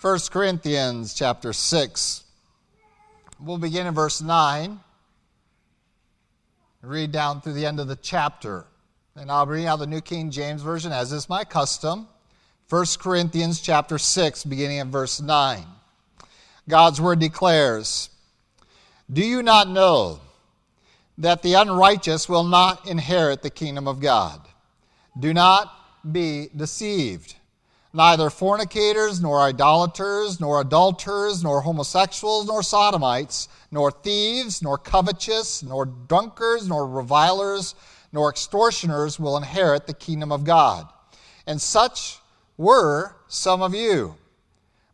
1 Corinthians chapter 6. We'll begin in verse 9. Read down through the end of the chapter. And I'll read out the New King James Version, as is my custom. 1 Corinthians chapter 6, beginning in verse 9. God's word declares Do you not know that the unrighteous will not inherit the kingdom of God? Do not be deceived. Neither fornicators, nor idolaters, nor adulterers, nor homosexuals, nor sodomites, nor thieves, nor covetous, nor drunkards, nor revilers, nor extortioners will inherit the kingdom of God. And such were some of you.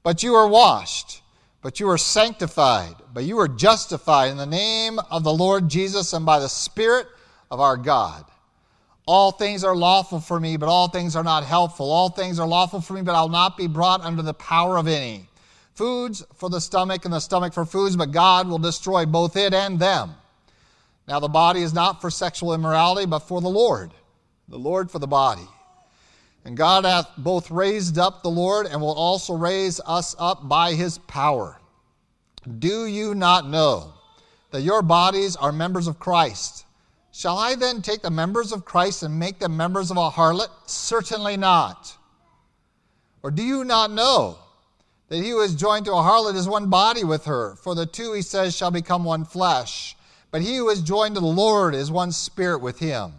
But you are washed, but you are sanctified, but you are justified in the name of the Lord Jesus and by the Spirit of our God. All things are lawful for me, but all things are not helpful. All things are lawful for me, but I'll not be brought under the power of any. Foods for the stomach, and the stomach for foods, but God will destroy both it and them. Now, the body is not for sexual immorality, but for the Lord, the Lord for the body. And God hath both raised up the Lord and will also raise us up by his power. Do you not know that your bodies are members of Christ? Shall I then take the members of Christ and make them members of a harlot? Certainly not. Or do you not know that he who is joined to a harlot is one body with her? For the two, he says, shall become one flesh. But he who is joined to the Lord is one spirit with him.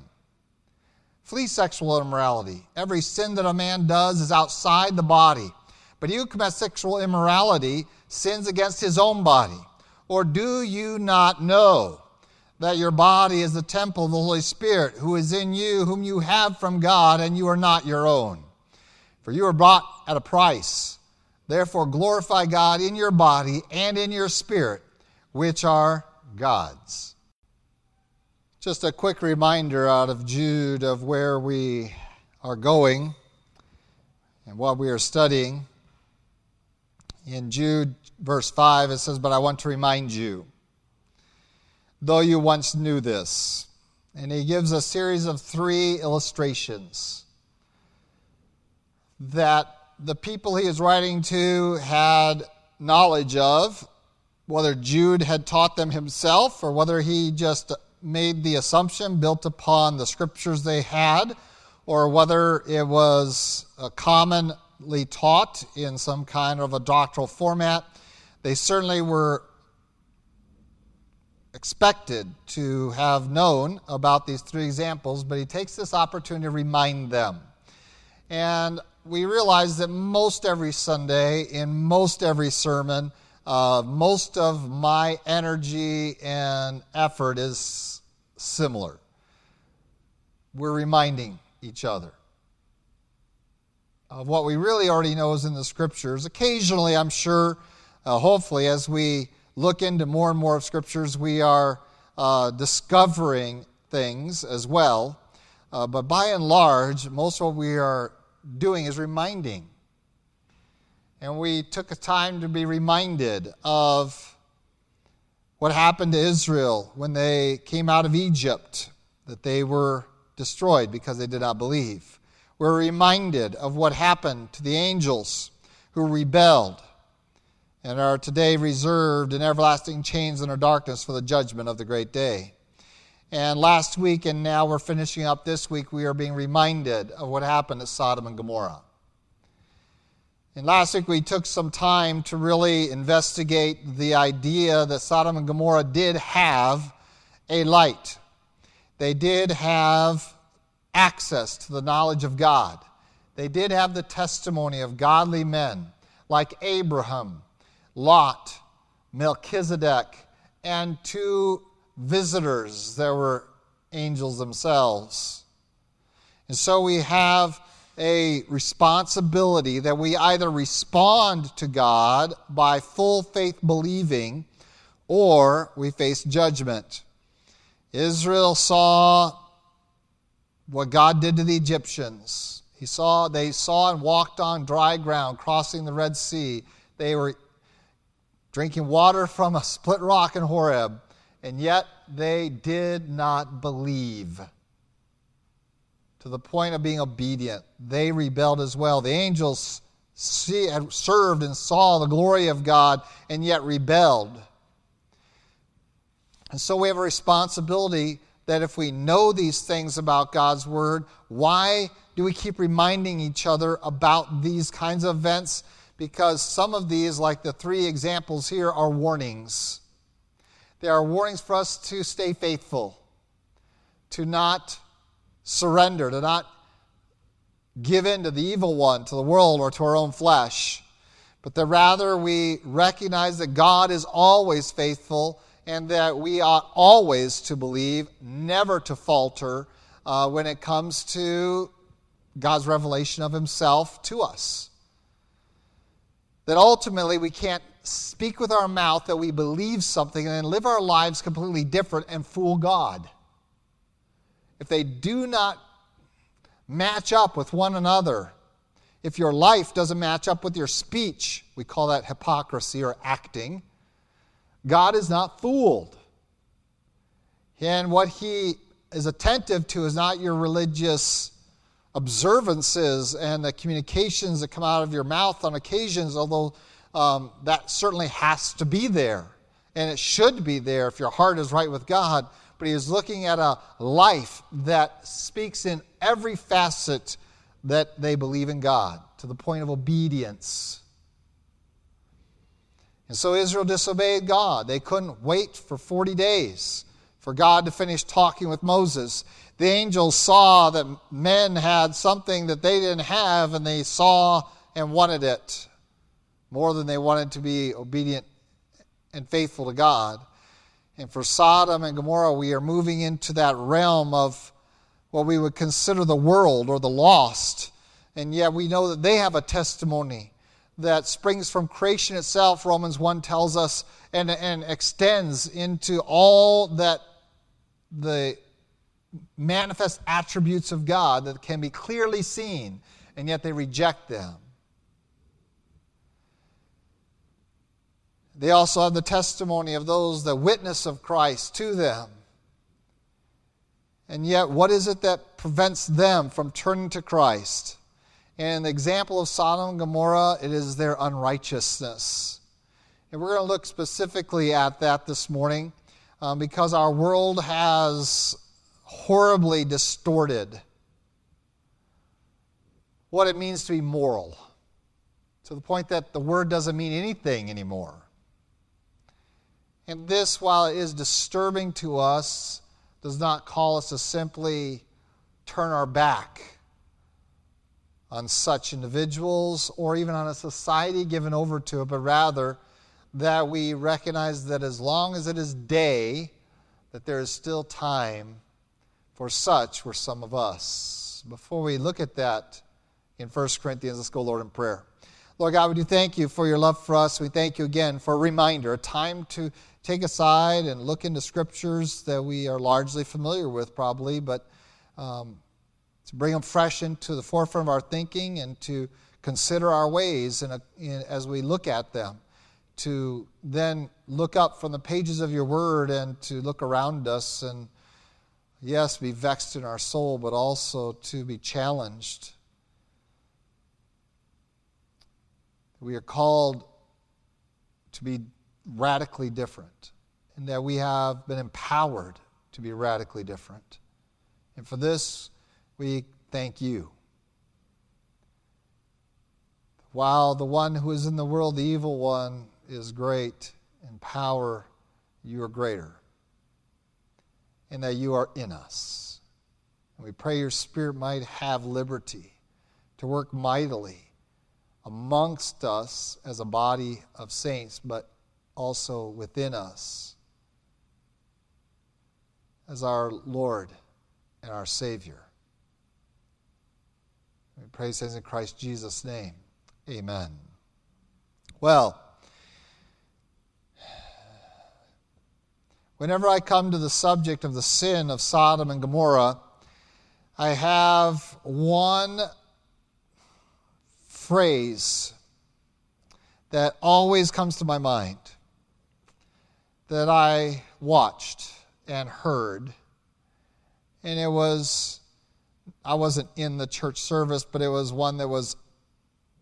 Flee sexual immorality. Every sin that a man does is outside the body. But he who commits sexual immorality sins against his own body. Or do you not know? That your body is the temple of the Holy Spirit, who is in you, whom you have from God, and you are not your own. For you are bought at a price. Therefore, glorify God in your body and in your spirit, which are God's. Just a quick reminder out of Jude of where we are going and what we are studying. In Jude, verse 5, it says, But I want to remind you though you once knew this. And he gives a series of three illustrations that the people he is writing to had knowledge of, whether Jude had taught them himself or whether he just made the assumption built upon the scriptures they had, or whether it was commonly taught in some kind of a doctrinal format. They certainly were expected to have known about these three examples, but he takes this opportunity to remind them. And we realize that most every Sunday, in most every sermon, uh, most of my energy and effort is similar. We're reminding each other of what we really already know is in the scriptures. Occasionally, I'm sure, uh, hopefully, as we look into more and more of scriptures, we are uh, discovering things as well. Uh, but by and large, most of what we are doing is reminding. And we took a time to be reminded of what happened to Israel when they came out of Egypt, that they were destroyed because they did not believe. We're reminded of what happened to the angels who rebelled and are today reserved in everlasting chains and darkness for the judgment of the great day. And last week, and now we're finishing up this week, we are being reminded of what happened at Sodom and Gomorrah. And last week, we took some time to really investigate the idea that Sodom and Gomorrah did have a light. They did have access to the knowledge of God. They did have the testimony of godly men like Abraham Lot, Melchizedek, and two visitors. There were angels themselves. And so we have a responsibility that we either respond to God by full faith believing or we face judgment. Israel saw what God did to the Egyptians. He saw, they saw and walked on dry ground, crossing the Red Sea. They were drinking water from a split rock in Horeb, and yet they did not believe to the point of being obedient. They rebelled as well. The angels see, served and saw the glory of God and yet rebelled. And so we have a responsibility that if we know these things about God's Word, why do we keep reminding each other about these kinds of events? Because some of these, like the three examples here, are warnings. They are warnings for us to stay faithful, to not surrender, to not give in to the evil one, to the world, or to our own flesh, but that rather we recognize that God is always faithful and that we ought always to believe, never to falter uh, when it comes to God's revelation of Himself to us. That ultimately we can't speak with our mouth that we believe something and then live our lives completely different and fool God. If they do not match up with one another, if your life doesn't match up with your speech, we call that hypocrisy or acting, God is not fooled. And what He is attentive to is not your religious observances and the communications that come out of your mouth on occasions, although um, that certainly has to be there. And it should be there if your heart is right with God. But he is looking at a life that speaks in every facet that they believe in God to the point of obedience. And so Israel disobeyed God. They couldn't wait for 40 days for God to finish talking with Moses the angels saw that men had something that they didn't have, and they saw and wanted it more than they wanted to be obedient and faithful to God. And for Sodom and Gomorrah, we are moving into that realm of what we would consider the world or the lost. And yet we know that they have a testimony that springs from creation itself, Romans 1 tells us, and, and extends into all that the manifest attributes of God that can be clearly seen, and yet they reject them. They also have the testimony of those that witness of Christ to them. And yet, what is it that prevents them from turning to Christ? And in the example of Sodom and Gomorrah, it is their unrighteousness. And we're going to look specifically at that this morning um, because our world has horribly distorted what it means to be moral to the point that the word doesn't mean anything anymore. And this, while it is disturbing to us, does not call us to simply turn our back on such individuals or even on a society given over to it, but rather that we recognize that as long as it is day, that there is still time for such were some of us. Before we look at that in 1 Corinthians, let's go, Lord, in prayer. Lord God, we do thank you for your love for us. We thank you again for a reminder, a time to take aside and look into scriptures that we are largely familiar with, probably, but um, to bring them fresh into the forefront of our thinking and to consider our ways in a, in, as we look at them. To then look up from the pages of your word and to look around us and yes, be vexed in our soul, but also to be challenged. We are called to be radically different, and that we have been empowered to be radically different. And for this, we thank you. While the one who is in the world, the evil one, is great in power, you are greater and that you are in us. And we pray your Spirit might have liberty to work mightily amongst us as a body of saints, but also within us as our Lord and our Savior. We pray this in Christ Jesus' name. Amen. Well, Whenever I come to the subject of the sin of Sodom and Gomorrah, I have one phrase that always comes to my mind that I watched and heard. And it was, I wasn't in the church service, but it was one that was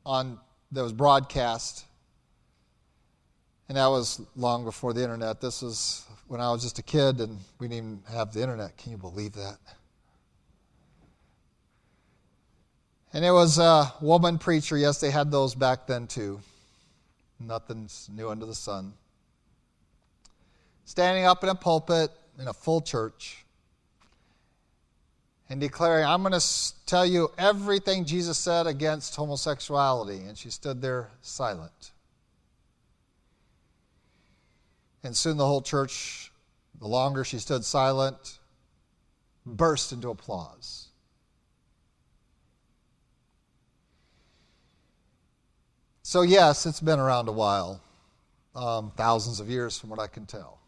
on that was broadcast. And that was long before the internet. This was when I was just a kid and we didn't even have the internet. Can you believe that? And it was a woman preacher. Yes, they had those back then too. Nothing's new under the sun. Standing up in a pulpit in a full church and declaring, I'm going to tell you everything Jesus said against homosexuality. And she stood there silent. And soon the whole church, the longer she stood silent, burst into applause. So, yes, it's been around a while, um, thousands of years from what I can tell.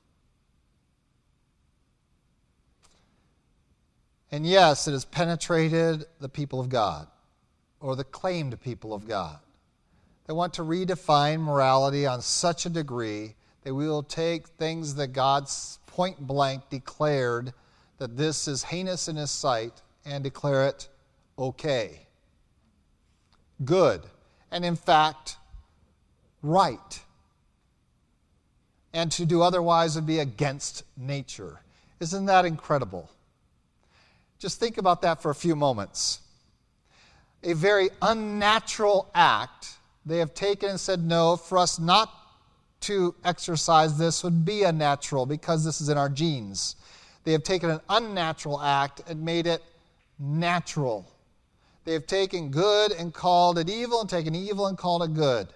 And yes, it has penetrated the people of God, or the claimed people of God. They want to redefine morality on such a degree that we will take things that God's point blank declared that this is heinous in His sight and declare it okay, good, and in fact, right. And to do otherwise would be against nature. Isn't that incredible? Just think about that for a few moments. A very unnatural act they have taken and said, no, for us not to exercise this would be unnatural because this is in our genes. They have taken an unnatural act and made it natural. They have taken good and called it evil, and taken evil and called it good.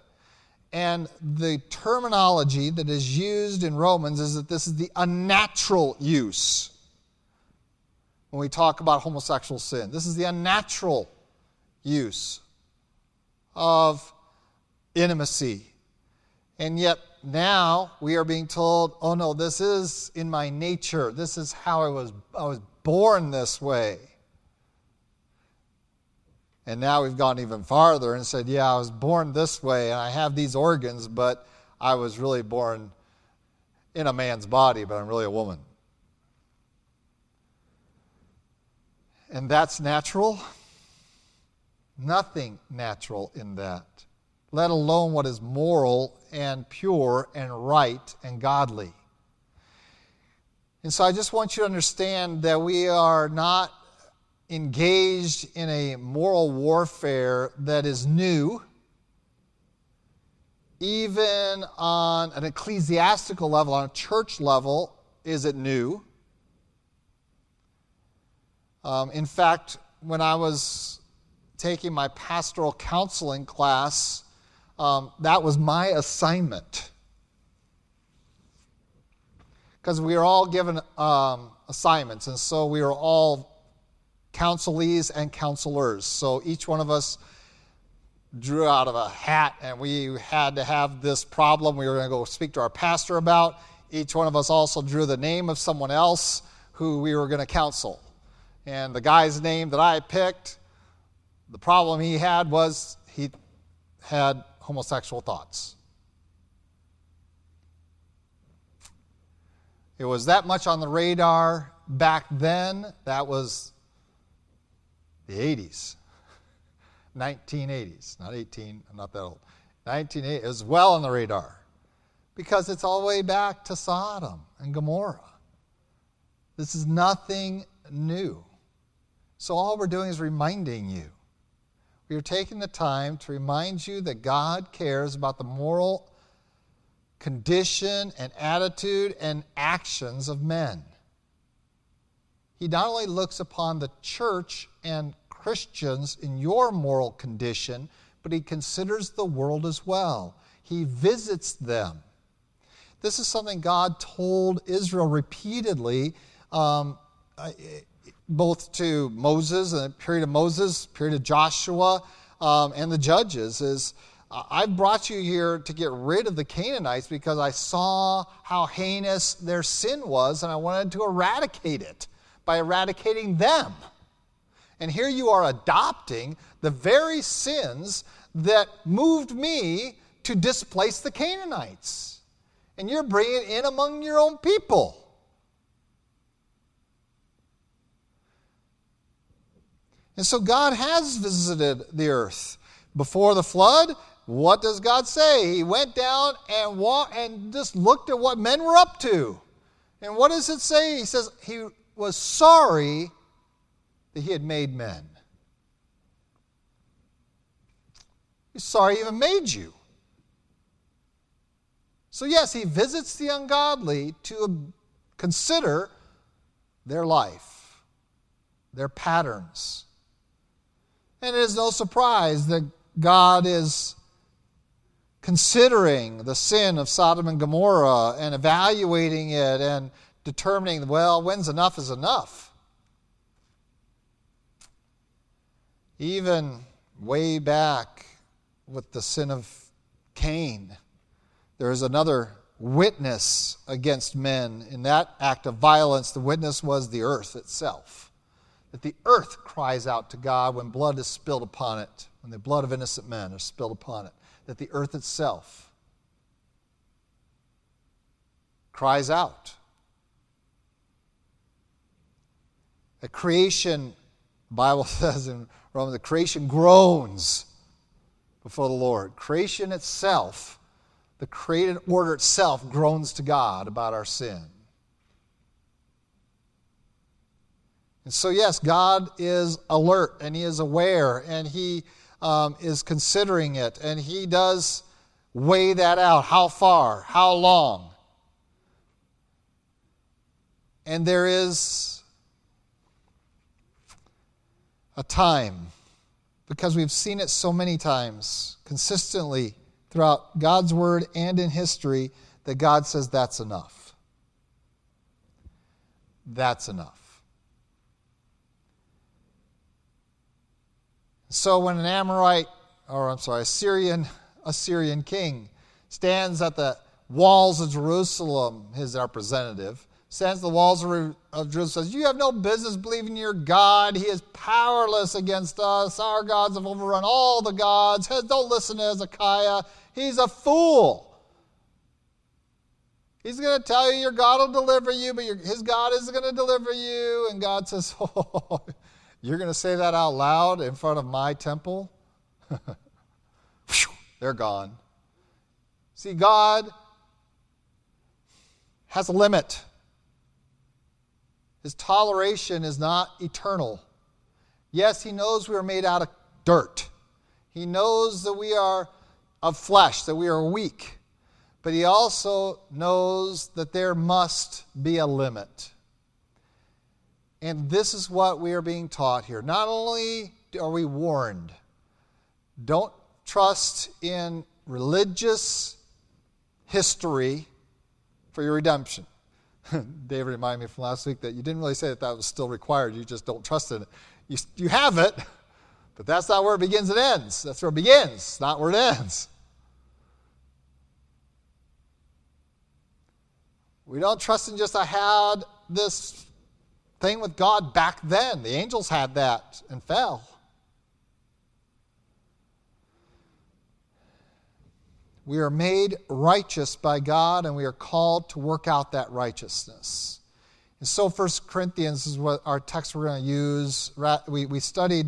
And the terminology that is used in Romans is that this is the unnatural use when we talk about homosexual sin. This is the unnatural use of intimacy. And yet now we are being told, oh no, this is in my nature. This is how I was, I was born this way. And now we've gone even farther and said, yeah, I was born this way and I have these organs, but I was really born in a man's body, but I'm really a woman. And that's natural? Nothing natural in that, let alone what is moral and pure and right and godly. And so I just want you to understand that we are not engaged in a moral warfare that is new, even on an ecclesiastical level, on a church level, is it new? Um, in fact, when I was taking my pastoral counseling class, um, that was my assignment. Because we were all given um, assignments, and so we were all counselees and counselors. So each one of us drew out of a hat, and we had to have this problem we were going to go speak to our pastor about. Each one of us also drew the name of someone else who we were going to counsel. And the guy's name that I picked, the problem he had was he had homosexual thoughts. It was that much on the radar back then. That was the 80s, 1980s, not 18, I'm not that old. 1980, it was well on the radar because it's all the way back to Sodom and Gomorrah. This is nothing new. So all we're doing is reminding you. We are taking the time to remind you that God cares about the moral condition and attitude and actions of men. He not only looks upon the church and Christians in your moral condition, but he considers the world as well. He visits them. This is something God told Israel repeatedly um, both to Moses and the period of Moses, period of Joshua, um, and the judges is I've brought you here to get rid of the Canaanites because I saw how heinous their sin was and I wanted to eradicate it by eradicating them. And here you are adopting the very sins that moved me to displace the Canaanites. And you're bringing it in among your own people. And so God has visited the earth. Before the flood, what does God say? He went down and walked and just looked at what men were up to. And what does it say? He says he was sorry that he had made men. He's sorry he even made you. So, yes, he visits the ungodly to consider their life, their patterns. And it is no surprise that God is considering the sin of Sodom and Gomorrah and evaluating it and determining, well, when's enough is enough. Even way back with the sin of Cain, there is another witness against men. In that act of violence, the witness was the earth itself. That the earth cries out to God when blood is spilled upon it, when the blood of innocent men is spilled upon it that the earth itself cries out. The creation, Bible says in Romans, the creation groans before the Lord. Creation itself, the created order itself, groans to God about our sin. And so, yes, God is alert and He is aware and He um, is considering it, and he does weigh that out how far, how long. And there is a time, because we've seen it so many times consistently throughout God's Word and in history, that God says that's enough. That's enough. So when an Amorite, or I'm sorry, Assyrian, Assyrian king stands at the walls of Jerusalem, his representative, stands at the walls of, of Jerusalem, says, You have no business believing your God. He is powerless against us. Our gods have overrun all the gods. Don't listen to Hezekiah. He's a fool. He's going to tell you your God will deliver you, but your, his God isn't going to deliver you. And God says, Oh, you're going to say that out loud in front of my temple? They're gone. See, God has a limit. His toleration is not eternal. Yes, He knows we are made out of dirt. He knows that we are of flesh, that we are weak. But He also knows that there must be a limit. And this is what we are being taught here. Not only are we warned, don't trust in religious history for your redemption. David reminded me from last week that you didn't really say that that was still required. You just don't trust in it. You, you have it, but that's not where it begins and ends. That's where it begins, not where it ends. We don't trust in just, I had this thing with God back then. The angels had that and fell. We are made righteous by God and we are called to work out that righteousness. And so, First Corinthians is what our text we're going to use. We, we studied,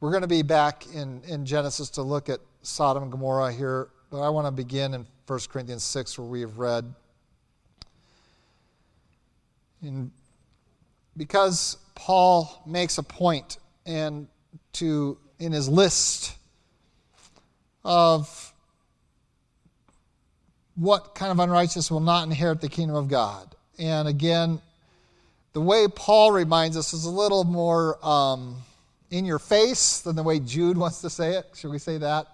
we're going to be back in, in Genesis to look at Sodom and Gomorrah here, but I want to begin in 1 Corinthians 6 where we have read. In because Paul makes a point and to in his list of what kind of unrighteous will not inherit the kingdom of God. And again, the way Paul reminds us is a little more um, in your face than the way Jude wants to say it. Should we say that?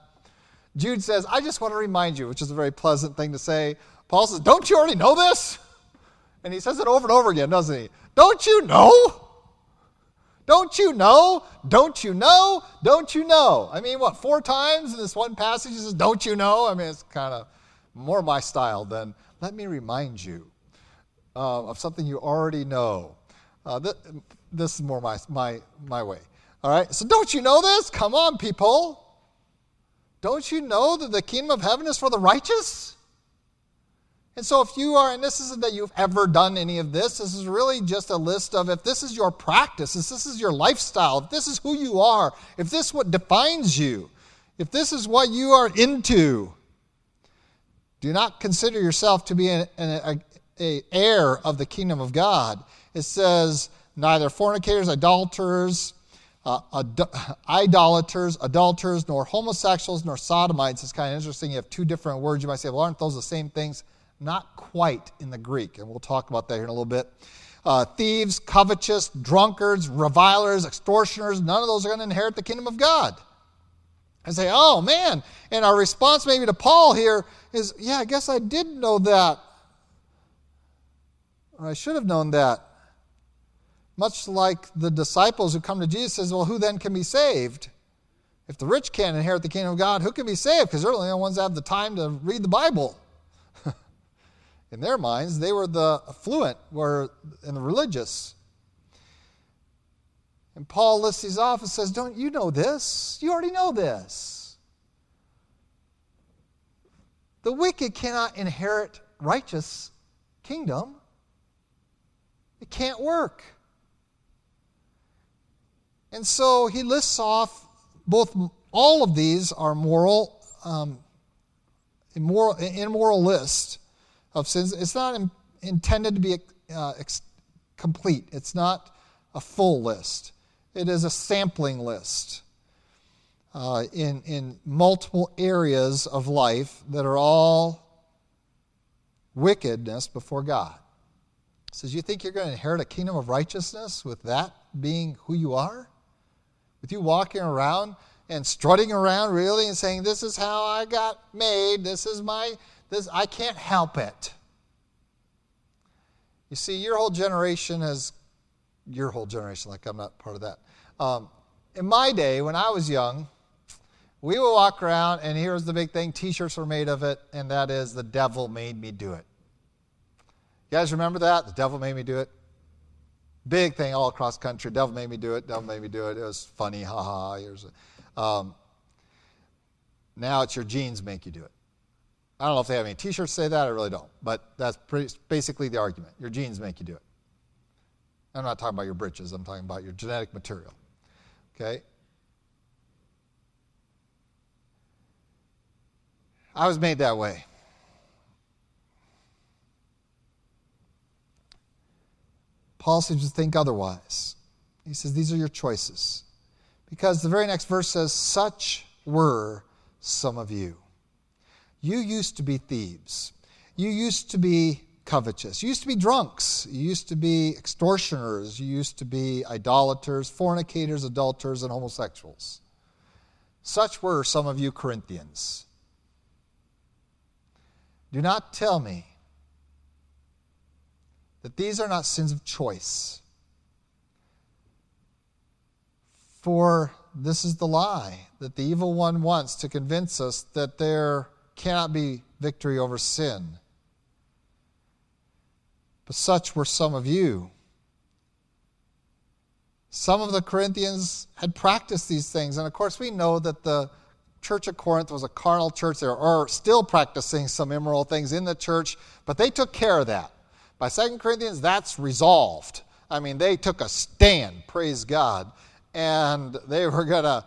Jude says, I just want to remind you, which is a very pleasant thing to say. Paul says, Don't you already know this? And he says it over and over again, doesn't he? Don't you know? Don't you know? Don't you know? Don't you know? I mean, what, four times in this one passage he says, Don't you know? I mean, it's kind of more my style than let me remind you uh, of something you already know. Uh, th- this is more my, my, my way. All right? So, don't you know this? Come on, people. Don't you know that the kingdom of heaven is for the righteous? And so, if you are, and this isn't that you've ever done any of this, this is really just a list of if this is your practice, if this is your lifestyle, if this is who you are, if this is what defines you, if this is what you are into, do not consider yourself to be an, an a, a heir of the kingdom of God. It says, neither fornicators, idolaters, uh, ad- idolaters, adulterers, nor homosexuals, nor sodomites. It's kind of interesting. You have two different words. You might say, well, aren't those the same things? Not quite in the Greek, and we'll talk about that here in a little bit. Uh, thieves, covetous, drunkards, revilers, extortioners, none of those are going to inherit the kingdom of God. And say, oh man. And our response maybe to Paul here is, yeah, I guess I did know that. Or I should have known that. Much like the disciples who come to Jesus says, well, who then can be saved? If the rich can't inherit the kingdom of God, who can be saved? Because they're the only ones that have the time to read the Bible. In their minds, they were the affluent, were in the religious. And Paul lists these off and says, Don't you know this? You already know this. The wicked cannot inherit righteous kingdom. It can't work. And so he lists off both, all of these are moral, um, immoral, immoral list of sins. It's not in, intended to be uh, ex- complete, it's not a full list. It is a sampling list uh, in, in multiple areas of life that are all wickedness before God. Says, You think you're going to inherit a kingdom of righteousness with that being who you are? With you walking around and strutting around really and saying, This is how I got made, this is my, this, I can't help it. You see, your whole generation has, your whole generation, like I'm not part of that. Um, in my day, when I was young, we would walk around, and here's the big thing t shirts were made of it, and that is the devil made me do it. You guys remember that? The devil made me do it. Big thing all across country. Devil made me do it. Devil made me do it. It was funny. Ha ha. Um, now it's your genes make you do it. I don't know if they have any T-shirts say that. I really don't. But that's pretty, basically the argument. Your genes make you do it. I'm not talking about your britches. I'm talking about your genetic material. Okay? I was made that way. Paul seems to think otherwise. He says, These are your choices. Because the very next verse says, Such were some of you. You used to be thieves. You used to be covetous. You used to be drunks. You used to be extortioners. You used to be idolaters, fornicators, adulterers, and homosexuals. Such were some of you Corinthians. Do not tell me that these are not sins of choice. For this is the lie that the evil one wants to convince us that there cannot be victory over sin. But such were some of you. Some of the Corinthians had practiced these things. And of course, we know that the church of Corinth was a carnal church. They are still practicing some immoral things in the church, but they took care of that. By Second Corinthians, that's resolved. I mean, they took a stand, praise God, and they were going to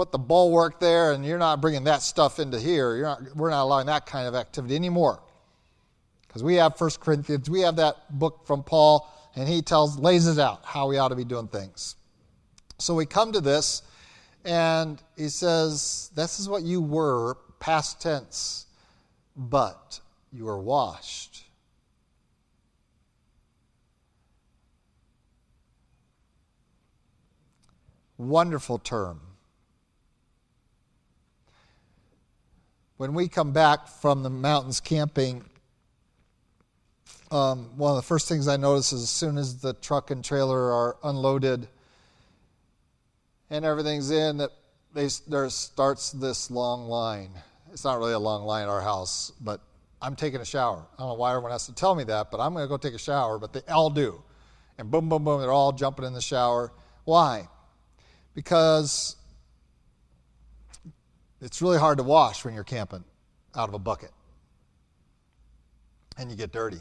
put the bulwark there, and you're not bringing that stuff into here. You're not, we're not allowing that kind of activity anymore. Because we have First Corinthians, we have that book from Paul, and he tells, lays it out how we ought to be doing things. So we come to this, and he says, This is what you were, past tense, but you were washed. Wonderful term. When we come back from the mountains camping, um, one of the first things I notice is as soon as the truck and trailer are unloaded and everything's in, that they, there starts this long line. It's not really a long line at our house, but I'm taking a shower. I don't know why everyone has to tell me that, but I'm going to go take a shower, but they all do. And boom, boom, boom, they're all jumping in the shower. Why? Because it's really hard to wash when you're camping out of a bucket and you get dirty.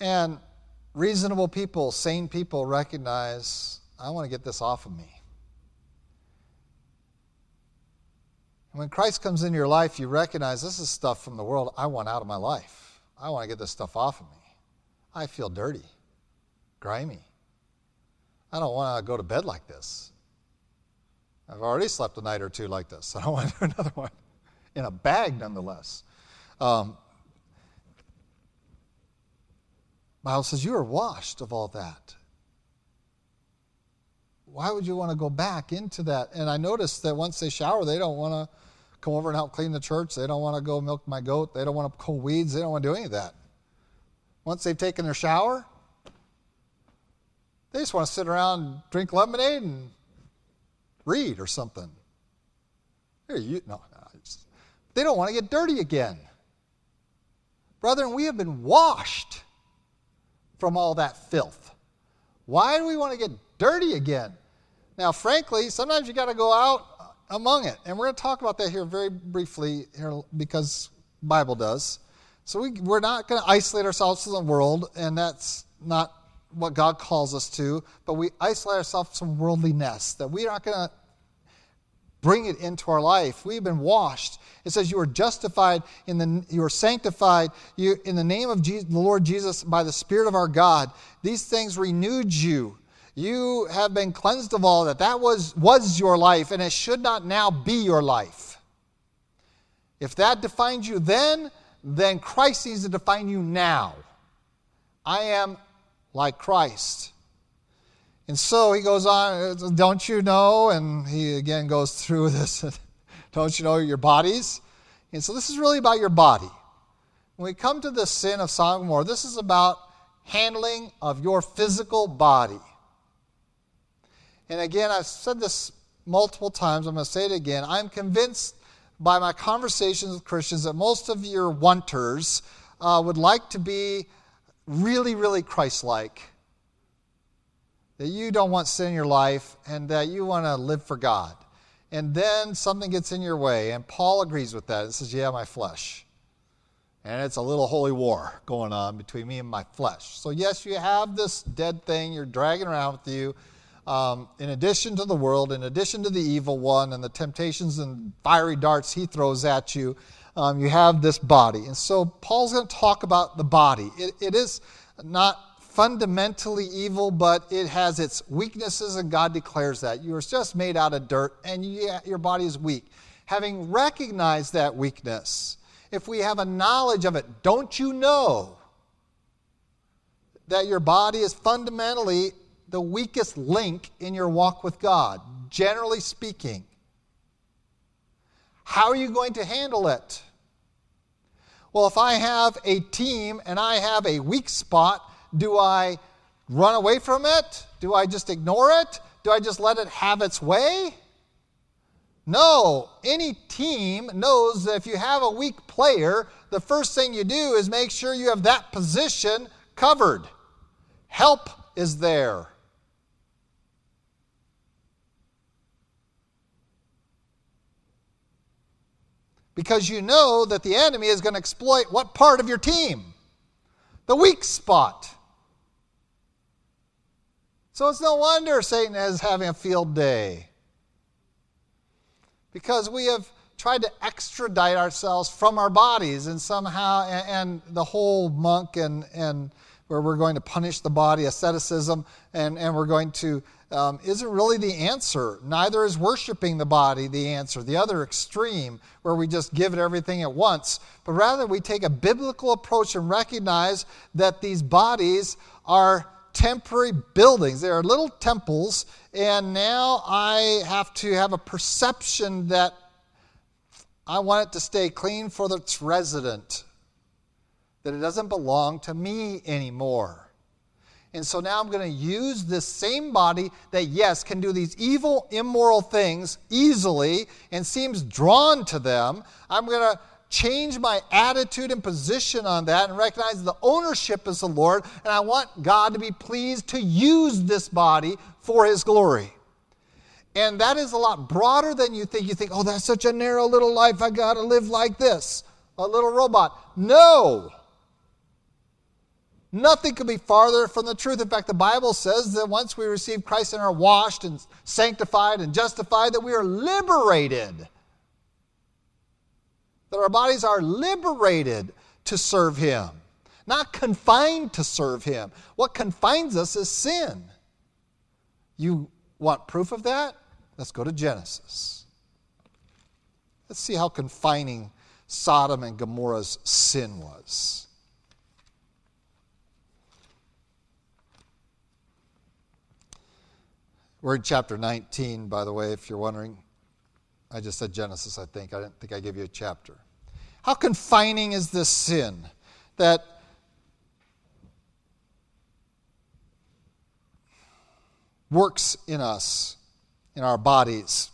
And reasonable people, sane people recognize I want to get this off of me. And when Christ comes into your life, you recognize this is stuff from the world I want out of my life. I want to get this stuff off of me. I feel dirty, grimy. I don't want to go to bed like this. I've already slept a night or two like this. I don't want to do another one in a bag, nonetheless. Um, Bible says you are washed of all that. Why would you want to go back into that? And I noticed that once they shower, they don't want to come over and help clean the church. They don't want to go milk my goat. They don't want to pull weeds. They don't want to do any of that. Once they've taken their shower, they just want to sit around and drink lemonade and read or something. Here, you no, no they don't want to get dirty again. Brethren, we have been washed from all that filth. Why do we want to get dirty again? Now, frankly, sometimes you got to go out uh, among it. And we're going to talk about that here very briefly here because Bible does. So we, we're not going to isolate ourselves from the world, and that's not what God calls us to, but we isolate ourselves from worldliness, that we are not going to bring it into our life. We've been washed. It says you are justified in the you are sanctified you in the name of Jesus, the Lord Jesus by the Spirit of our God. These things renewed you. You have been cleansed of all that. That was was your life, and it should not now be your life. If that defines you then, then Christ needs to define you now. I am like Christ. And so he goes on, don't you know? And he again goes through this, don't you know your bodies? And so this is really about your body. When we come to the sin of Sodom and this is about handling of your physical body. And again, I've said this multiple times, I'm going to say it again. I'm convinced by my conversations with Christians that most of your wanters uh, would like to be really, really Christ like that you don't want sin in your life and that you want to live for God. And then something gets in your way, and Paul agrees with that. It says, Yeah, my flesh. And it's a little holy war going on between me and my flesh. So, yes, you have this dead thing you're dragging around with you. Um, in addition to the world, in addition to the evil one and the temptations and fiery darts he throws at you, um, you have this body. And so, Paul's going to talk about the body. it, it is not fundamentally evil, but it has its weaknesses, and God declares that. You are just made out of dirt, and you, your body is weak. Having recognized that weakness, if we have a knowledge of it, don't you know that your body is fundamentally the weakest link in your walk with God, generally speaking? How are you going to handle it? Well, if I have a team and I have a weak spot, do I run away from it? Do I just ignore it? Do I just let it have its way? No, any team knows that if you have a weak player, the first thing you do is make sure you have that position covered. Help is there. Because you know that the enemy is going to exploit what part of your team? The weak spot. So it's no wonder Satan is having a field day. Because we have tried to extradite ourselves from our bodies and somehow, and, and the whole monk and, and where we're going to punish the body, asceticism, and, and we're going to, um, isn't really the answer. Neither is worshiping the body the answer, the other extreme, where we just give it everything at once. But rather, we take a biblical approach and recognize that these bodies are temporary buildings. They are little temples, and now I have to have a perception that I want it to stay clean for its resident, that it doesn't belong to me anymore. And so now I'm going to use this same body that, yes, can do these evil, immoral things easily and seems drawn to them. I'm going to change my attitude and position on that and recognize the ownership is the Lord, and I want God to be pleased to use this body for His glory. And that is a lot broader than you think. You think, oh, that's such a narrow little life. I got to live like this, a little robot. No. Nothing could be farther from the truth. In fact, the Bible says that once we receive Christ and are washed and sanctified and justified, that we are liberated that our bodies are liberated to serve Him, not confined to serve Him. What confines us is sin. You want proof of that? Let's go to Genesis. Let's see how confining Sodom and Gomorrah's sin was. We're in chapter 19, by the way, if you're wondering. I just said Genesis, I think. I didn't think I gave you a chapter. How confining is this sin that works in us, in our bodies?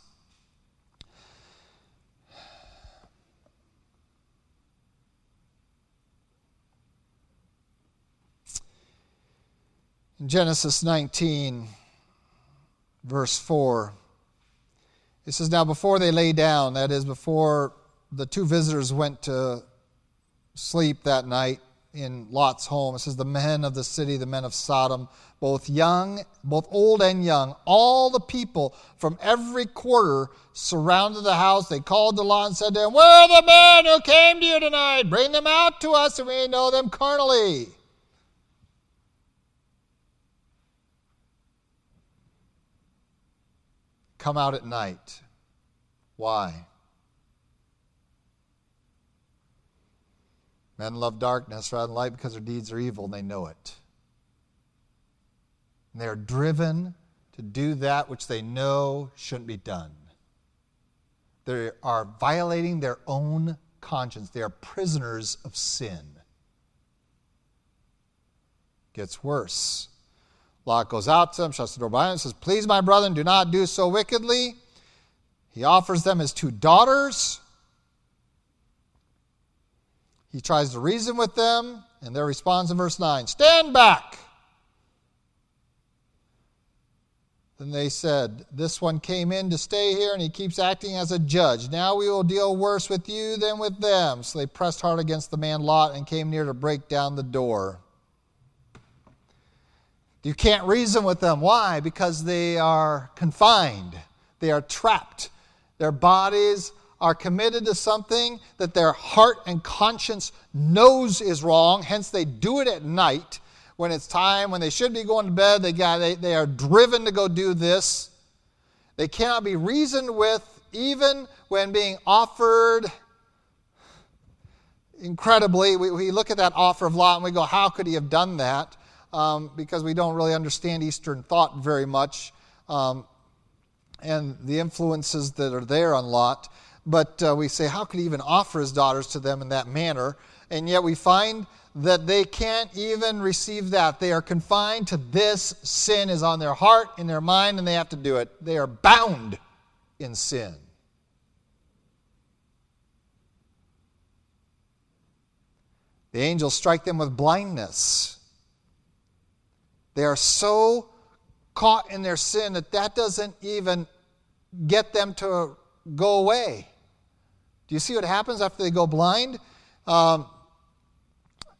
In Genesis 19, verse 4. It says, Now before they lay down, that is, before the two visitors went to sleep that night in Lot's home, it says, The men of the city, the men of Sodom, both young, both old and young, all the people from every quarter surrounded the house. They called to Lot and said to him, Where are the men who came to you tonight? Bring them out to us, and we know them carnally. Come out at night. Why? Men love darkness rather than light because their deeds are evil and they know it. And they are driven to do that which they know shouldn't be done. They are violating their own conscience. They are prisoners of sin. Gets worse. Lot goes out to them, shuts the door behind him, says, Please, my brethren, do not do so wickedly. He offers them his two daughters. He tries to reason with them, and their response in verse 9 Stand back! Then they said, This one came in to stay here, and he keeps acting as a judge. Now we will deal worse with you than with them. So they pressed hard against the man Lot and came near to break down the door. You can't reason with them. Why? Because they are confined, they are trapped. Their bodies are committed to something that their heart and conscience knows is wrong, hence, they do it at night when it's time, when they should be going to bed. They, got, they, they are driven to go do this. They cannot be reasoned with, even when being offered incredibly. We, we look at that offer of Lot and we go, How could he have done that? Um, because we don't really understand Eastern thought very much um, and the influences that are there on Lot. But uh, we say, how could he even offer his daughters to them in that manner? And yet we find that they can't even receive that. They are confined to this. Sin is on their heart, in their mind, and they have to do it. They are bound in sin. The angels strike them with blindness. They are so caught in their sin that that doesn't even get them to go away. Do you see what happens after they go blind? Um,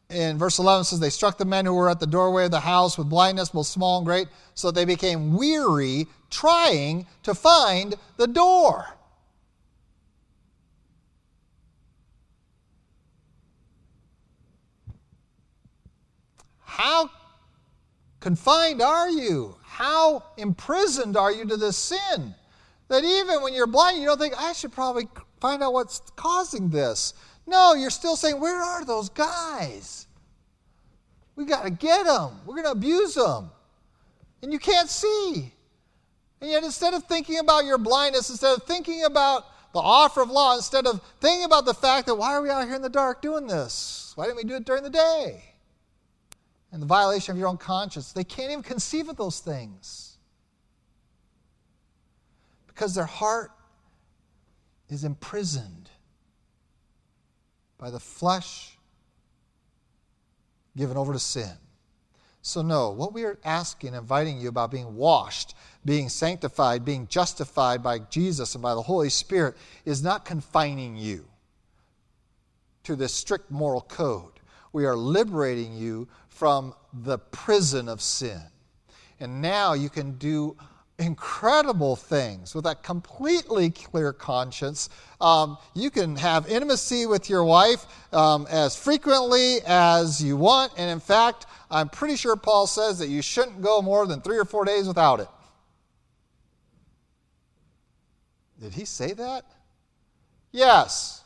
in verse 11 says, They struck the men who were at the doorway of the house with blindness, both small and great, so they became weary trying to find the door. How confined are you? How imprisoned are you to this sin? That even when you're blind, you don't think, I should probably find out what's causing this. No, you're still saying, Where are those guys? We got to get them. We're going to abuse them. And you can't see. And yet, instead of thinking about your blindness, instead of thinking about the offer of Lot, instead of thinking about the fact that why are we out here in the dark doing this? Why didn't we do it during the day? And the violation of your own conscience. They can't even conceive of those things because their heart is imprisoned by the flesh given over to sin. So, no, what we are asking, inviting you about being washed, being sanctified, being justified by Jesus and by the Holy Spirit is not confining you to this strict moral code. We are liberating you from the prison of sin. And now you can do incredible things with a completely clear conscience. Um, you can have intimacy with your wife um, as frequently as you want. And in fact, I'm pretty sure Paul says that you shouldn't go more than three or four days without it. Did he say that? Yes.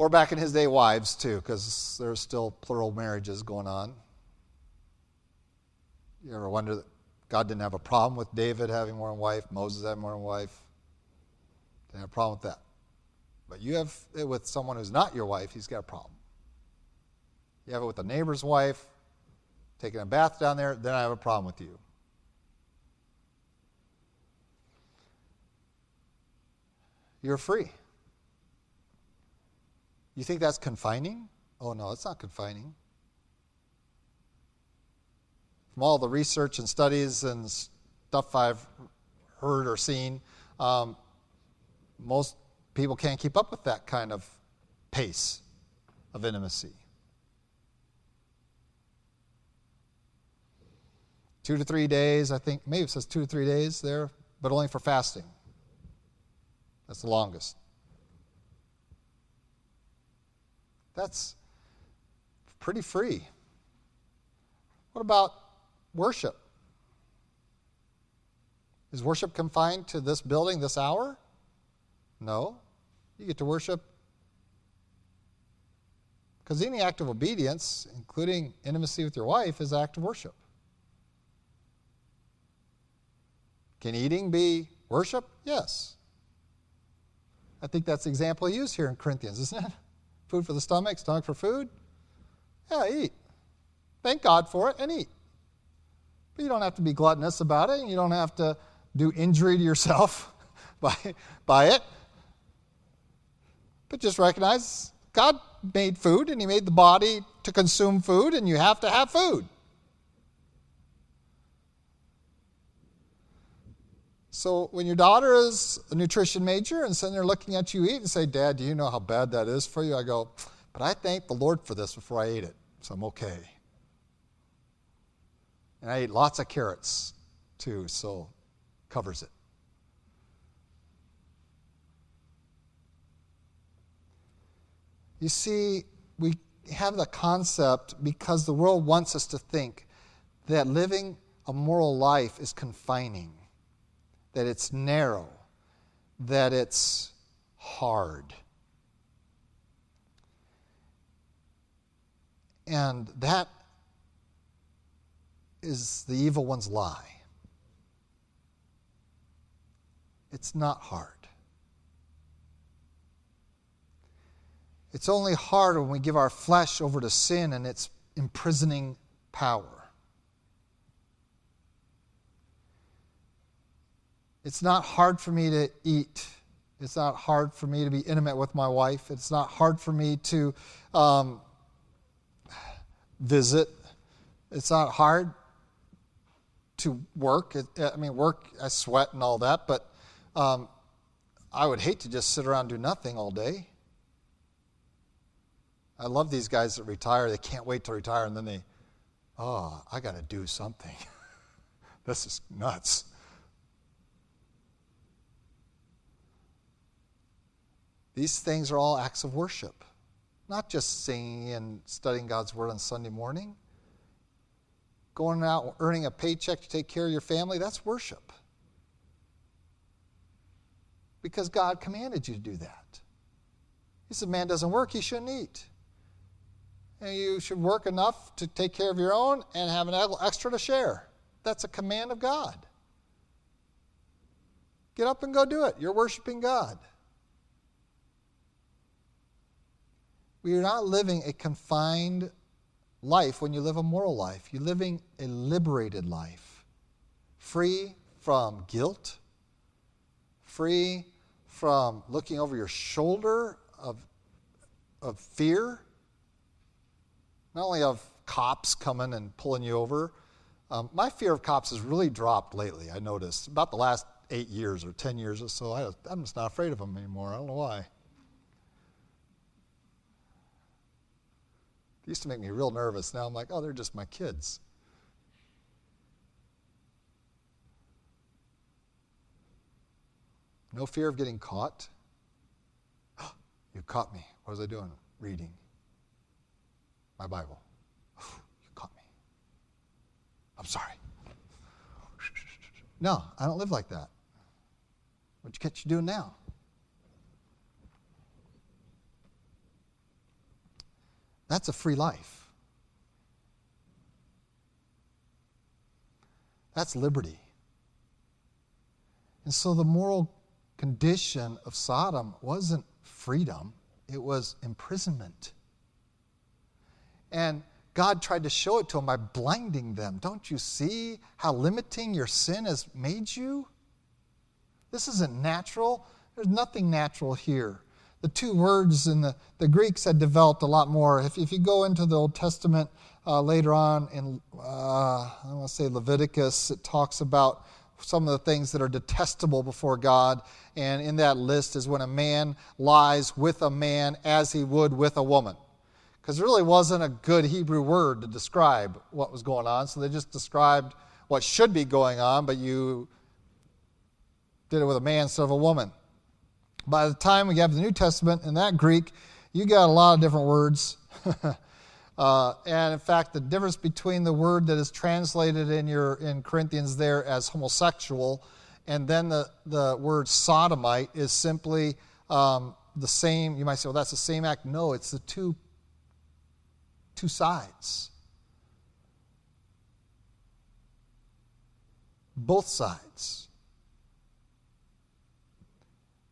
Or back in his day, wives too, because there's still plural marriages going on. You ever wonder that God didn't have a problem with David having more than wife, Moses having more than wife? Didn't have a problem with that. But you have it with someone who's not your wife, he's got a problem. You have it with a neighbor's wife, taking a bath down there, then I have a problem with you. You're free. You think that's confining? Oh, no, it's not confining. From all the research and studies and stuff I've heard or seen, um, most people can't keep up with that kind of pace of intimacy. Two to three days, I think, maybe it says two to three days there, but only for fasting. That's the longest. That's pretty free. What about worship? Is worship confined to this building, this hour? No. You get to worship because any act of obedience, including intimacy with your wife, is an act of worship. Can eating be worship? Yes. I think that's the example used here in Corinthians, isn't it? Food for the stomach, stomach for food. Yeah, eat. Thank God for it and eat. But you don't have to be gluttonous about it. and You don't have to do injury to yourself by, by it. But just recognize God made food and He made the body to consume food, and you have to have food. So when your daughter is a nutrition major and sitting there looking at you eat and say, Dad, do you know how bad that is for you? I go, but I thank the Lord for this before I ate it, so I'm okay. And I ate lots of carrots too, so covers it. You see, we have the concept because the world wants us to think that living a moral life is confining that it's narrow, that it's hard. And that is the evil one's lie. It's not hard. It's only hard when we give our flesh over to sin and its imprisoning power. It's not hard for me to eat. It's not hard for me to be intimate with my wife. It's not hard for me to um, visit. It's not hard to work. I mean, work, I sweat and all that, but um, I would hate to just sit around and do nothing all day. I love these guys that retire. They can't wait to retire, and then they, oh, I got to do something. this is nuts. These things are all acts of worship, not just singing and studying God's Word on Sunday morning. Going out earning a paycheck to take care of your family, that's worship. Because God commanded you to do that. He said, Man doesn't work, he shouldn't eat. And you should work enough to take care of your own and have an extra to share. That's a command of God. Get up and go do it. You're worshiping God. We are not living a confined life when you live a moral life. You're living a liberated life, free from guilt, free from looking over your shoulder of, of fear, not only of cops coming and pulling you over. Um, my fear of cops has really dropped lately, I noticed. About the last eight years or ten years or so, I, I'm just not afraid of them anymore. I don't know why. Used to make me real nervous. Now I'm like, oh, they're just my kids. No fear of getting caught. you caught me. What was I doing? Reading my Bible. you caught me. I'm sorry. No, I don't live like that. What you catch you doing now? That's a free life. That's liberty. And so the moral condition of Sodom wasn't freedom, it was imprisonment. And God tried to show it to them by blinding them. Don't you see how limiting your sin has made you? This isn't natural. There's nothing natural here the two words in the, the Greeks had developed a lot more. If, if you go into the Old Testament uh, later on in, uh, I want to say Leviticus, it talks about some of the things that are detestable before God. And in that list is when a man lies with a man as he would with a woman. Because there really wasn't a good Hebrew word to describe what was going on. So they just described what should be going on, but you did it with a man instead of a woman. By the time we have the New Testament in that Greek, you got a lot of different words. uh, and in fact, the difference between the word that is translated in your in Corinthians there as homosexual and then the, the word sodomite is simply um, the same. You might say, well, that's the same act. No, it's the two, two sides. Both sides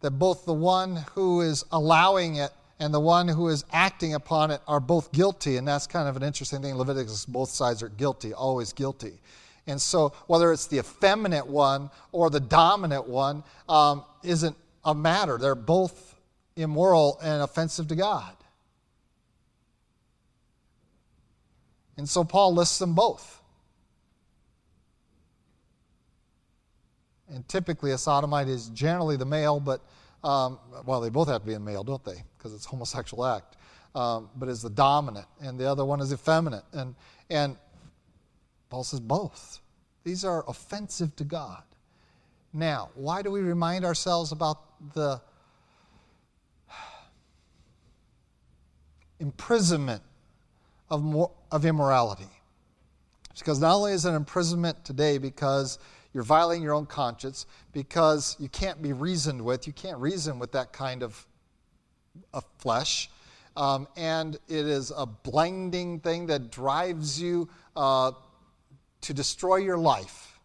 that both the one who is allowing it and the one who is acting upon it are both guilty. And that's kind of an interesting thing. Leviticus, both sides are guilty, always guilty. And so, whether it's the effeminate one or the dominant one um, isn't a matter. They're both immoral and offensive to God. And so, Paul lists them both. And typically, a sodomite is generally the male, but, um, well, they both have to be a male, don't they? Because it's a homosexual act. Um, but is the dominant, and the other one is effeminate. And, and Paul says both. These are offensive to God. Now, why do we remind ourselves about the imprisonment of, of immorality? Because not only is it imprisonment today because you're violating your own conscience because you can't be reasoned with. You can't reason with that kind of, of flesh. Um, and it is a blinding thing that drives you uh, to destroy your life.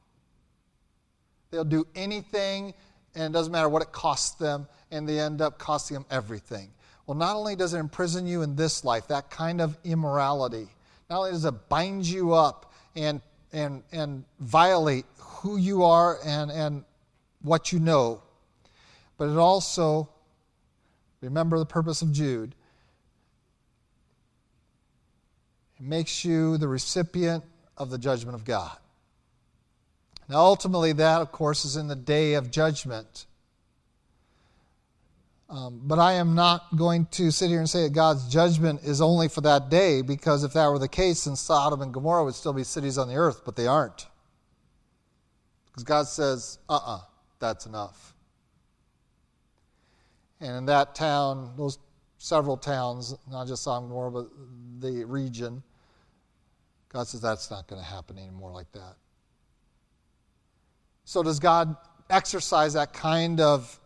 They'll do anything, and it doesn't matter what it costs them, and they end up costing them everything. Well, not only does it imprison you in this life, that kind of immorality, not only does it bind you up and, and, and violate who you are and, and what you know, but it also, remember the purpose of Jude, it makes you the recipient of the judgment of God. Now, ultimately, that, of course, is in the day of judgment. Um, but I am not going to sit here and say that God's judgment is only for that day, because if that were the case, then Sodom and Gomorrah would still be cities on the earth, but they aren't. Because God says, uh uh-uh, uh, that's enough. And in that town, those several towns, not just Sodom but the region, God says that's not going to happen anymore like that. So, does God exercise that kind of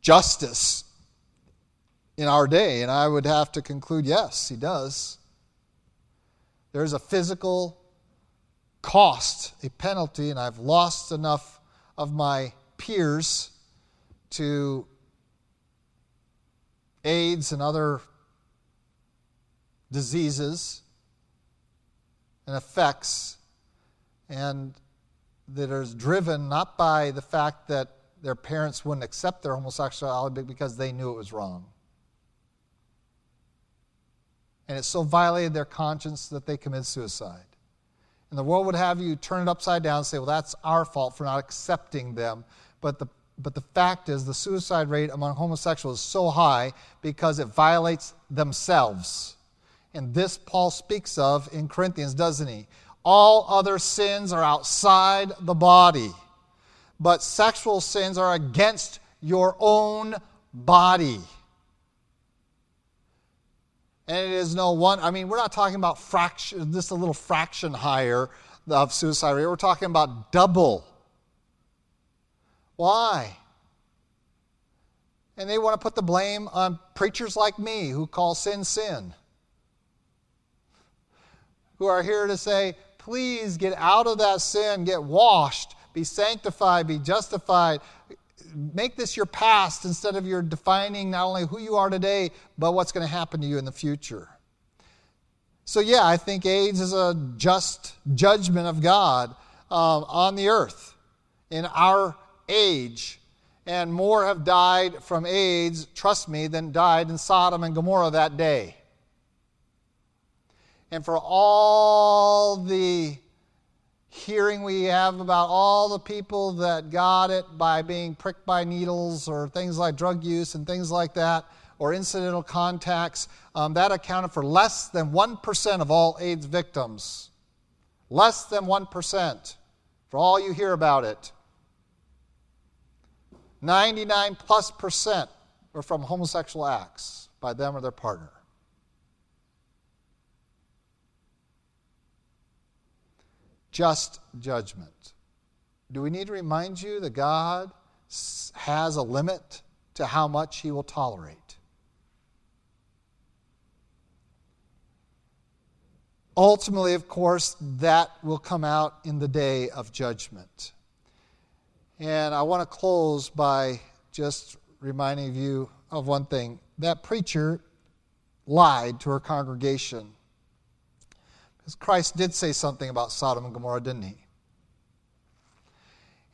justice in our day? And I would have to conclude yes, He does. There's a physical cost, a penalty, and I've lost enough of my peers to AIDS and other diseases and effects, and that is driven not by the fact that their parents wouldn't accept their homosexuality, because they knew it was wrong. And it so violated their conscience that they committed suicide. And the world would have you turn it upside down and say, well, that's our fault for not accepting them. But the, but the fact is, the suicide rate among homosexuals is so high because it violates themselves. And this Paul speaks of in Corinthians, doesn't he? All other sins are outside the body, but sexual sins are against your own body. And it is no one, I mean, we're not talking about fraction, just a little fraction higher of suicide rate. We're talking about double. Why? And they want to put the blame on preachers like me who call sin sin. Who are here to say, please get out of that sin, get washed, be sanctified, be justified. Make this your past instead of your defining not only who you are today, but what's going to happen to you in the future. So, yeah, I think AIDS is a just judgment of God um, on the earth in our age. And more have died from AIDS, trust me, than died in Sodom and Gomorrah that day. And for all the hearing we have about all the people that got it by being pricked by needles or things like drug use and things like that, or incidental contacts, um, that accounted for less than 1% of all AIDS victims. Less than 1% for all you hear about it. 99 plus percent were from homosexual acts by them or their partner. Just judgment. Do we need to remind you that God has a limit to how much He will tolerate? Ultimately, of course, that will come out in the day of judgment. And I want to close by just reminding you of one thing. That preacher lied to her congregation. Because Christ did say something about Sodom and Gomorrah, didn't he?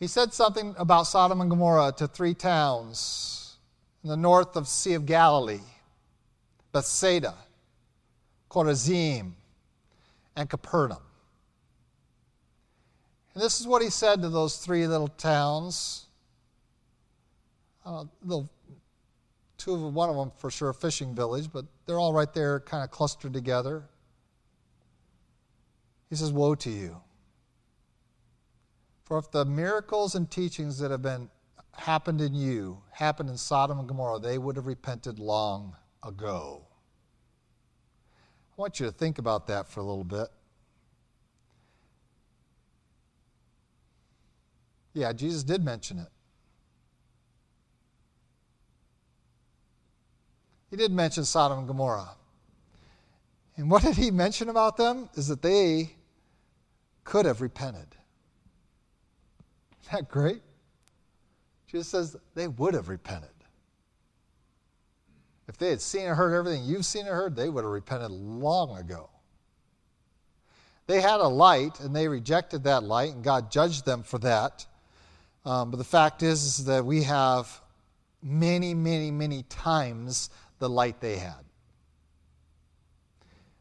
He said something about Sodom and Gomorrah to three towns in the north of Sea of Galilee Bethsaida, Chorazim, and Capernaum. And this is what he said to those three little towns. Uh, little, two of them, one of them for sure a fishing village, but they're all right there, kind of clustered together. He says, "Woe to you! For if the miracles and teachings that have been happened in you happened in Sodom and Gomorrah, they would have repented long ago." I want you to think about that for a little bit. Yeah, Jesus did mention it. He did mention Sodom and Gomorrah. And what did he mention about them? Is that they could have repented. Isn't that great? Jesus says they would have repented. If they had seen and heard everything you've seen and heard, they would have repented long ago. They had a light and they rejected that light, and God judged them for that. Um, but the fact is, is that we have many, many, many times the light they had.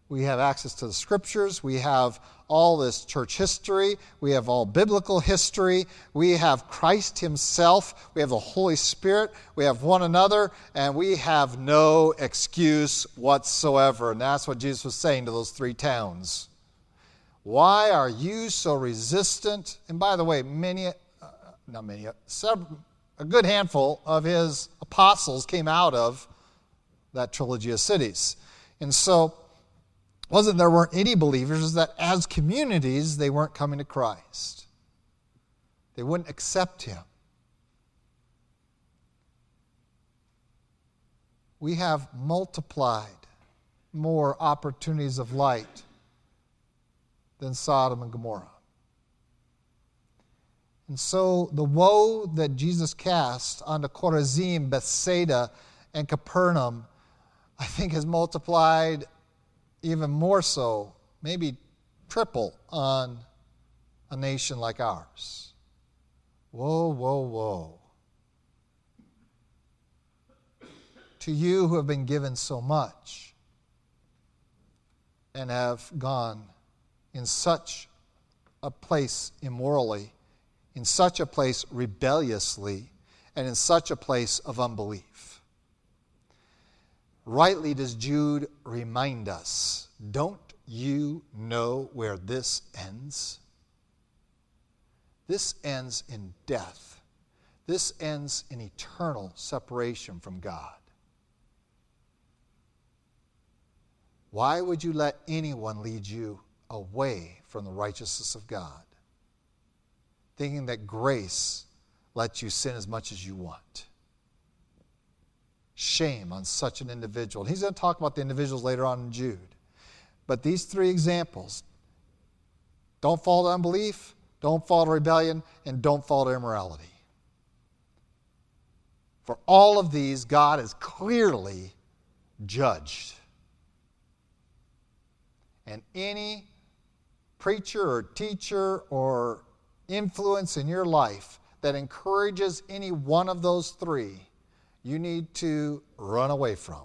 We have access to the scriptures. We have all this church history. We have all biblical history. We have Christ Himself. We have the Holy Spirit. We have one another, and we have no excuse whatsoever. And that's what Jesus was saying to those three towns. Why are you so resistant? And by the way, many, uh, not many, uh, several, a good handful of his apostles came out of that trilogy of cities. And so, wasn't there weren't any believers, is that as communities, they weren't coming to Christ. They wouldn't accept him. We have multiplied more opportunities of light than Sodom and Gomorrah. And so the woe that Jesus cast onto Chorazim, Bethsaida, and Capernaum, I think has multiplied even more so, maybe triple on a nation like ours. Whoa, whoa, whoa. To you who have been given so much and have gone in such a place immorally, in such a place rebelliously, and in such a place of unbelief. Rightly does Jude remind us don't you know where this ends? This ends in death. This ends in eternal separation from God. Why would you let anyone lead you away from the righteousness of God? Thinking that grace lets you sin as much as you want. Shame on such an individual. And he's going to talk about the individuals later on in Jude. But these three examples don't fall to unbelief, don't fall to rebellion, and don't fall to immorality. For all of these, God is clearly judged. And any preacher or teacher or influence in your life that encourages any one of those three, you need to run away from.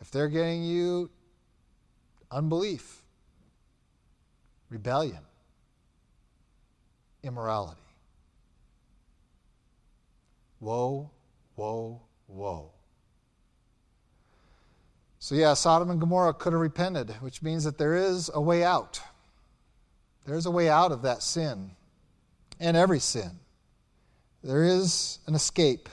If they're getting you unbelief, rebellion, immorality. Woe, woe, woe. So, yeah, Sodom and Gomorrah could have repented, which means that there is a way out. There's a way out of that sin and every sin. There is an escape,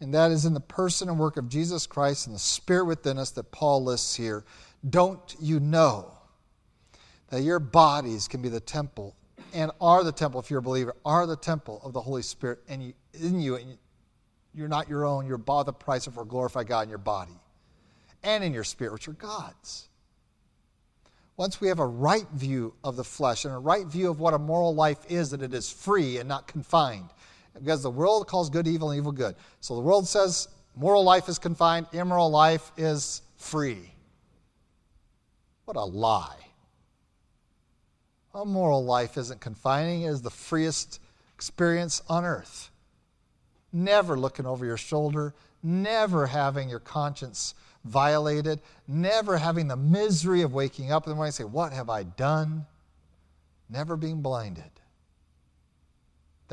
and that is in the person and work of Jesus Christ and the Spirit within us that Paul lists here. Don't you know that your bodies can be the temple and are the temple, if you're a believer, are the temple of the Holy Spirit and you, in you, and you're not your own, you're bought the price of for glorify God in your body and in your spirit, which are God's. Once we have a right view of the flesh and a right view of what a moral life is, that it is free and not confined, because the world calls good evil and evil good. So the world says moral life is confined, immoral life is free. What a lie. A moral life isn't confining, it is the freest experience on earth. Never looking over your shoulder, never having your conscience violated, never having the misery of waking up in the morning and say, What have I done? Never being blinded.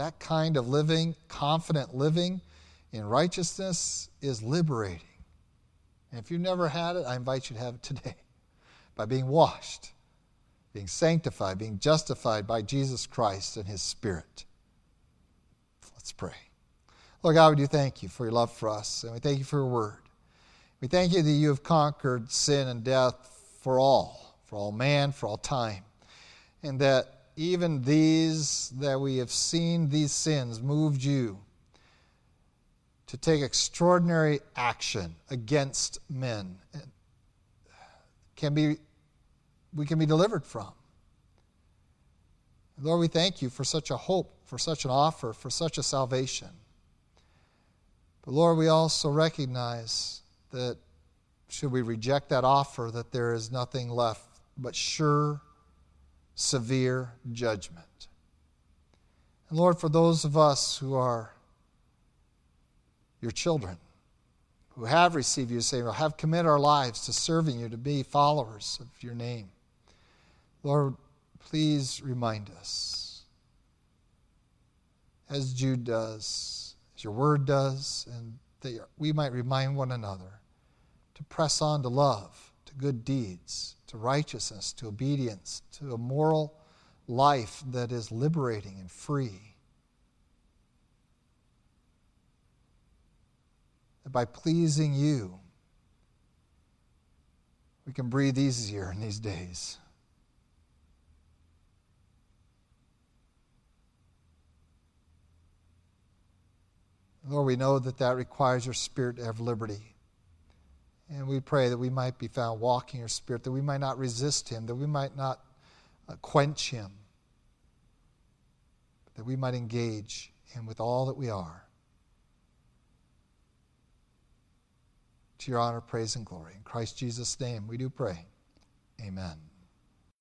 That kind of living, confident living in righteousness, is liberating. And if you've never had it, I invite you to have it today by being washed, being sanctified, being justified by Jesus Christ and His Spirit. Let's pray. Lord God, we do thank you for your love for us, and we thank you for your word. We thank you that you have conquered sin and death for all, for all man, for all time, and that even these that we have seen, these sins, moved you to take extraordinary action against men. And can be we can be delivered from. Lord, we thank you for such a hope, for such an offer, for such a salvation. But Lord, we also recognize that should we reject that offer, that there is nothing left but sure, severe judgment. And Lord, for those of us who are your children, who have received you, say, have committed our lives to serving you, to be followers of your name. Lord, please remind us, as Jude does, as your word does, and that we might remind one another to press on to love, to good deeds, to righteousness, to obedience, to a moral life that is liberating and free. That by pleasing you, we can breathe easier in these days. Lord, we know that that requires your spirit to have liberty. And we pray that we might be found walking your spirit, that we might not resist him, that we might not uh, quench him, that we might engage him with all that we are. To your honor, praise, and glory. In Christ Jesus' name we do pray. Amen.